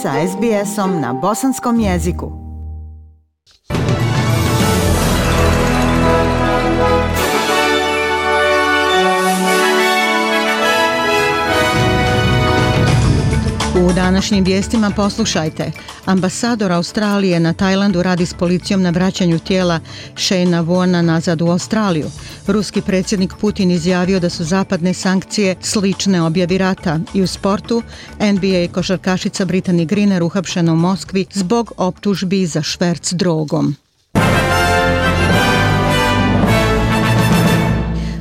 sa SBS-om na bosanskom jeziku. Današnjim vijestima poslušajte. Ambasador Australije na Tajlandu radi s policijom na vraćanju tijela Shayna Vona nazad u Australiju. Ruski predsjednik Putin izjavio da su zapadne sankcije slične objavi rata i u sportu NBA košarkašica Brittany Griner uhapšena u Moskvi zbog optužbi za šverc drogom.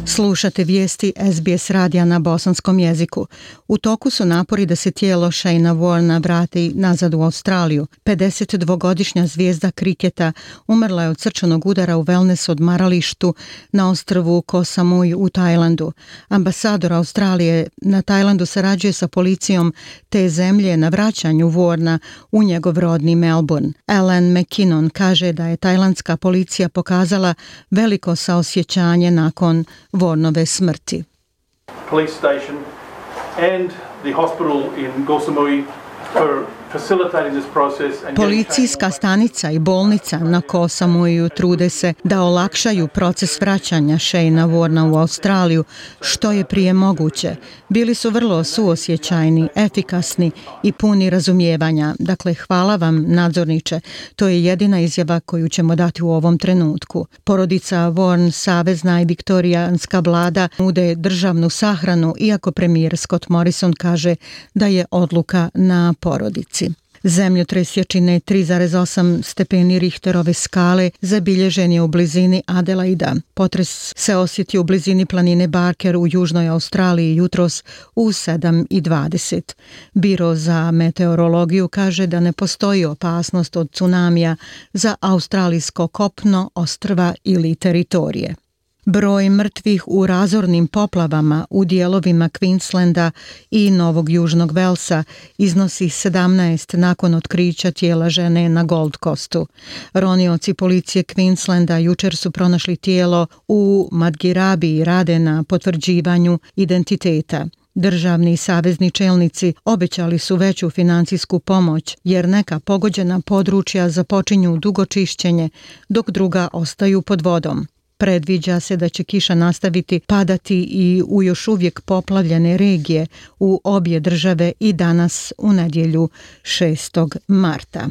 Slušate vijesti SBS radija na bosanskom jeziku. U toku su napori da se tijelo Shayna Warna vrati nazad u Australiju. 52-godišnja zvijezda kriketa umrla je od srčanog udara u wellness odmaralištu na ostrvu Koh Samui u Tajlandu. Ambasador Australije na Tajlandu sarađuje sa policijom te zemlje na vraćanju Warna u njegov rodni Melbourne. Alan McKinnon kaže da je tajlandska policija pokazala veliko saosjećanje nakon Vornove smrti. Police station and the hospital in Koh Samui for Policijska stanica i bolnica na Kosamuju trude se da olakšaju proces vraćanja Shayna Warna u Australiju što je prije moguće. Bili su vrlo suosjećajni, efikasni i puni razumijevanja. Dakle, hvala vam nadzorniče. To je jedina izjava koju ćemo dati u ovom trenutku. Porodica Warn, Savezna i Viktorijanska vlada nude državnu sahranu iako premijer Scott Morrison kaže da je odluka na porodici. Zemljotres jačine 3,8 stepeni Richterove skale zabilježen je u blizini Adelaida. Potres se osjeti u blizini planine Barker u Južnoj Australiji jutros u 7.20. Biro za meteorologiju kaže da ne postoji opasnost od tsunamija za australijsko kopno, ostrva ili teritorije. Broj mrtvih u razornim poplavama u dijelovima Queenslanda i Novog Južnog Velsa iznosi 17 nakon otkrića tijela žene na Gold Coastu. Ronioci policije Queenslanda jučer su pronašli tijelo u Madgirabi i rade na potvrđivanju identiteta. Državni i savezni čelnici obećali su veću financijsku pomoć jer neka pogođena područja započinju dugočišćenje dok druga ostaju pod vodom. Predviđa se da će kiša nastaviti padati i u još uvijek poplavljene regije u obje države i danas u nedjelju 6. marta.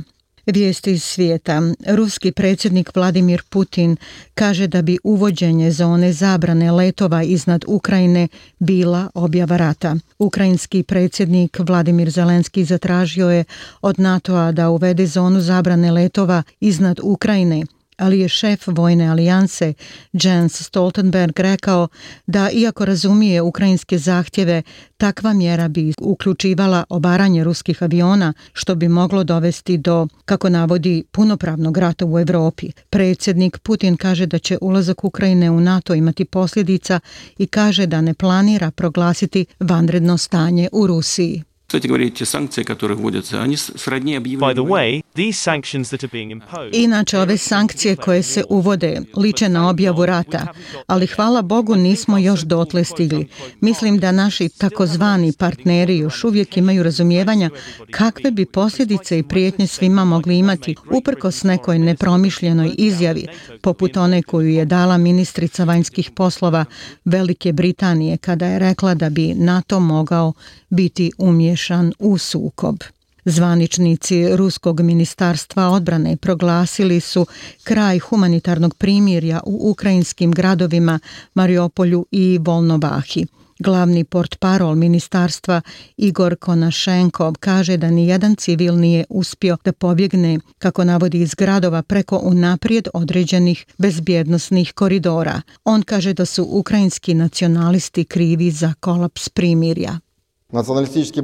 Vijesti iz svijeta. Ruski predsjednik Vladimir Putin kaže da bi uvođenje zone zabrane letova iznad Ukrajine bila objava rata. Ukrajinski predsjednik Vladimir Zelenski zatražio je od NATO-a da uvede zonu zabrane letova iznad Ukrajine ali je šef vojne alijanse Jens Stoltenberg rekao da iako razumije ukrajinske zahtjeve, takva mjera bi uključivala obaranje ruskih aviona što bi moglo dovesti do, kako navodi, punopravnog rata u Europi. Predsjednik Putin kaže da će ulazak Ukrajine u NATO imati posljedica i kaže da ne planira proglasiti vanredno stanje u Rusiji. Inače, ove sankcije koje se uvode liče na objavu rata, ali hvala Bogu nismo još dotle stigli. Mislim da naši takozvani partneri još uvijek imaju razumijevanja kakve bi posljedice i prijetnje svima mogli imati uprkos nekoj nepromišljenoj izjavi, poput one koju je dala ministrica vanjskih poslova Velike Britanije kada je rekla da bi NATO mogao biti umješan u sukob. Zvaničnici Ruskog ministarstva odbrane proglasili su kraj humanitarnog primirja u ukrajinskim gradovima Mariopolju i Volnovahi. Glavni portparol ministarstva Igor Konašenkov kaže da ni jedan civil nije uspio da pobjegne, kako navodi iz gradova, preko unaprijed određenih bezbjednostnih koridora. On kaže da su ukrajinski nacionalisti krivi za kolaps primirja. Nacionalistički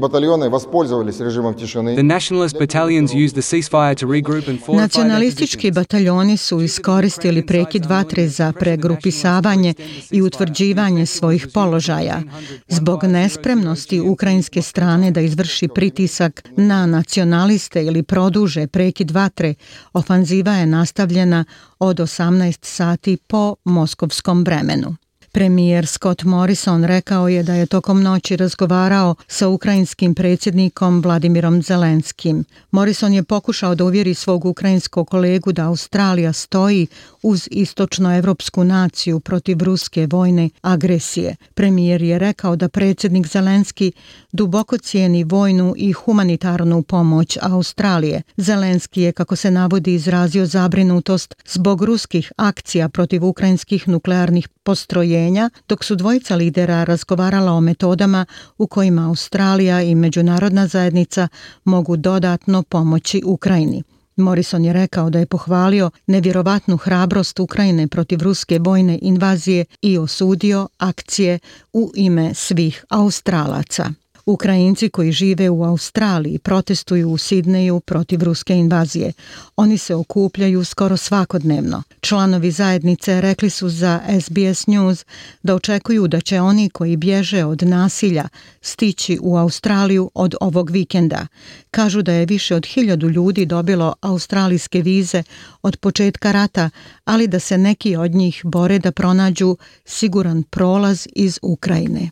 bataljoni su iskoristili prekid vatre za pregrupisavanje i utvrđivanje svojih položaja zbog nespremnosti ukrajinske strane da izvrši pritisak na nacionaliste ili produže prekid vatre. Ofanziva je nastavljena od 18 sati po moskovskom vremenu. Premijer Scott Morrison rekao je da je tokom noći razgovarao sa ukrajinskim predsjednikom Vladimirom Zelenskim. Morrison je pokušao da uvjeri svog ukrajinskog kolegu da Australija stoji uz istočnoevropsku naciju protiv ruske vojne agresije. Premijer je rekao da predsjednik Zelenski duboko cijeni vojnu i humanitarnu pomoć Australije. Zelenski je, kako se navodi, izrazio zabrinutost zbog ruskih akcija protiv ukrajinskih nuklearnih postrojenja, dok su dvojica lidera razgovarala o metodama u kojima Australija i međunarodna zajednica mogu dodatno pomoći Ukrajini. Morrison je rekao da je pohvalio nevjerovatnu hrabrost Ukrajine protiv ruske vojne invazije i osudio akcije u ime svih Australaca. Ukrajinci koji žive u Australiji protestuju u Sidneju protiv ruske invazije. Oni se okupljaju skoro svakodnevno. Članovi zajednice rekli su za SBS News da očekuju da će oni koji bježe od nasilja stići u Australiju od ovog vikenda. Kažu da je više od hiljadu ljudi dobilo australijske vize od početka rata, ali da se neki od njih bore da pronađu siguran prolaz iz Ukrajine.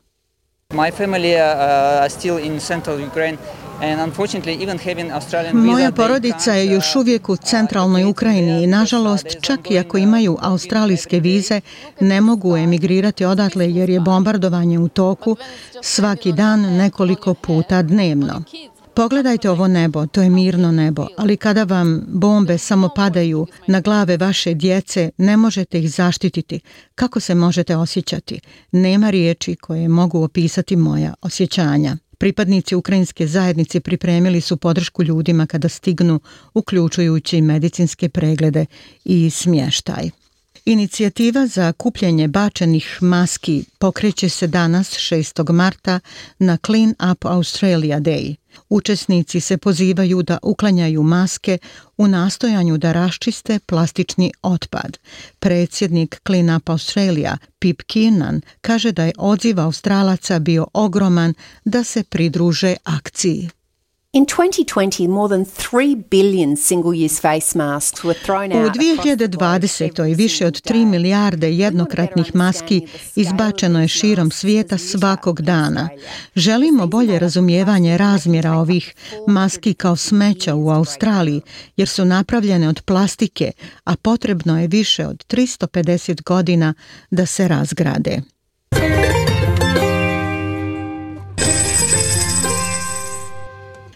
My family uh, are still in central Ukraine moja porodica je još uvijek u centralnoj Ukrajini i nažalost čak i ako imaju australijske vize ne mogu emigrirati odatle jer je bombardovanje u toku svaki dan nekoliko puta dnevno. Pogledajte ovo nebo, to je mirno nebo, ali kada vam bombe samo padaju na glave vaše djece, ne možete ih zaštititi. Kako se možete osjećati? Nema riječi koje mogu opisati moja osjećanja. Pripadnici ukrajinske zajednice pripremili su podršku ljudima kada stignu, uključujući medicinske preglede i smještaj. Inicijativa za kupljenje bačenih maski pokreće se danas 6. marta na Clean Up Australia Day. Učesnici se pozivaju da uklanjaju maske u nastojanju da raščiste plastični otpad. Predsjednik Clean Up Australia Pip Kiernan kaže da je odziv Australaca bio ogroman da se pridruže akciji. U 2020. više od 3 milijarde jednokratnih maski izbačeno je širom svijeta svakog dana. Želimo bolje razumijevanje razmjera ovih maski kao smeća u Australiji, jer su napravljene od plastike, a potrebno je više od 350 godina da se razgrade.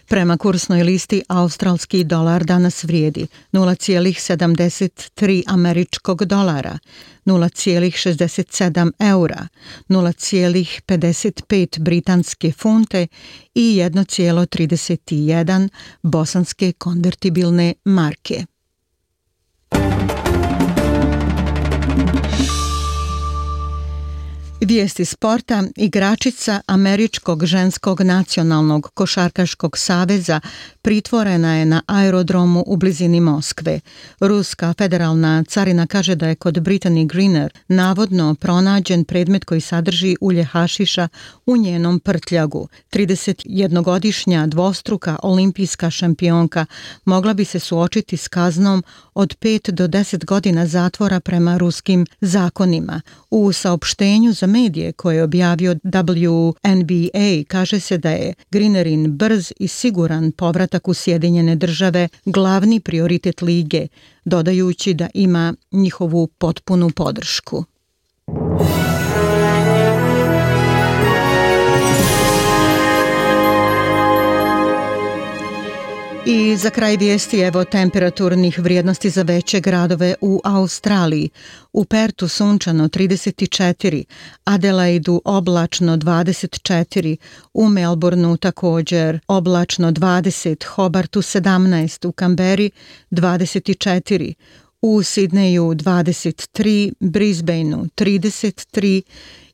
Prema kursnoj listi australski dolar danas vrijedi 0,73 američkog dolara, 0,67 eura, 0,55 britanske funte i 1,31 bosanske konvertibilne marke. Vijesti sporta, igračica Američkog ženskog nacionalnog košarkaškog saveza pritvorena je na aerodromu u blizini Moskve. Ruska federalna carina kaže da je kod Brittany Greener navodno pronađen predmet koji sadrži ulje hašiša u njenom prtljagu. 31-godišnja dvostruka olimpijska šampionka mogla bi se suočiti s kaznom od 5 do 10 godina zatvora prema ruskim zakonima. U saopštenju za medije koje je objavio WNBA kaže se da je Greenerin brz i siguran povratak u Sjedinjene države glavni prioritet lige, dodajući da ima njihovu potpunu podršku. I za kraj vijesti evo temperaturnih vrijednosti za veće gradove u Australiji. U Pertu sunčano 34, Adelaidu oblačno 24, u Melbourneu također oblačno 20, Hobartu 17, u Kamberi 24, u Sidneju 23, Brisbaneu 33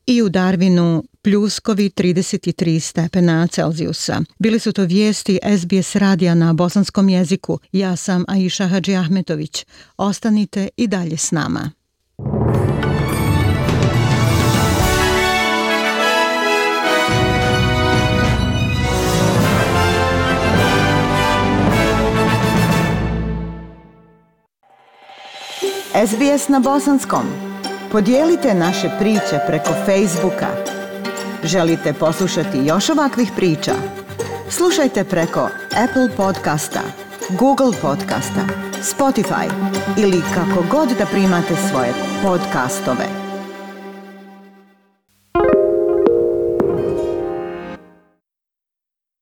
i u Darwinu pljuskovi 33 stepena Celzijusa. Bili su to vijesti SBS radija na bosanskom jeziku. Ja sam Aisha Hadži Ahmetović. Ostanite i dalje s nama. SBS na bosanskom Podijelite naše priče preko Facebooka. Želite poslušati još ovakvih priča? Slušajte preko Apple podcasta, Google podcasta, Spotify ili kako god da primate svoje podcastove.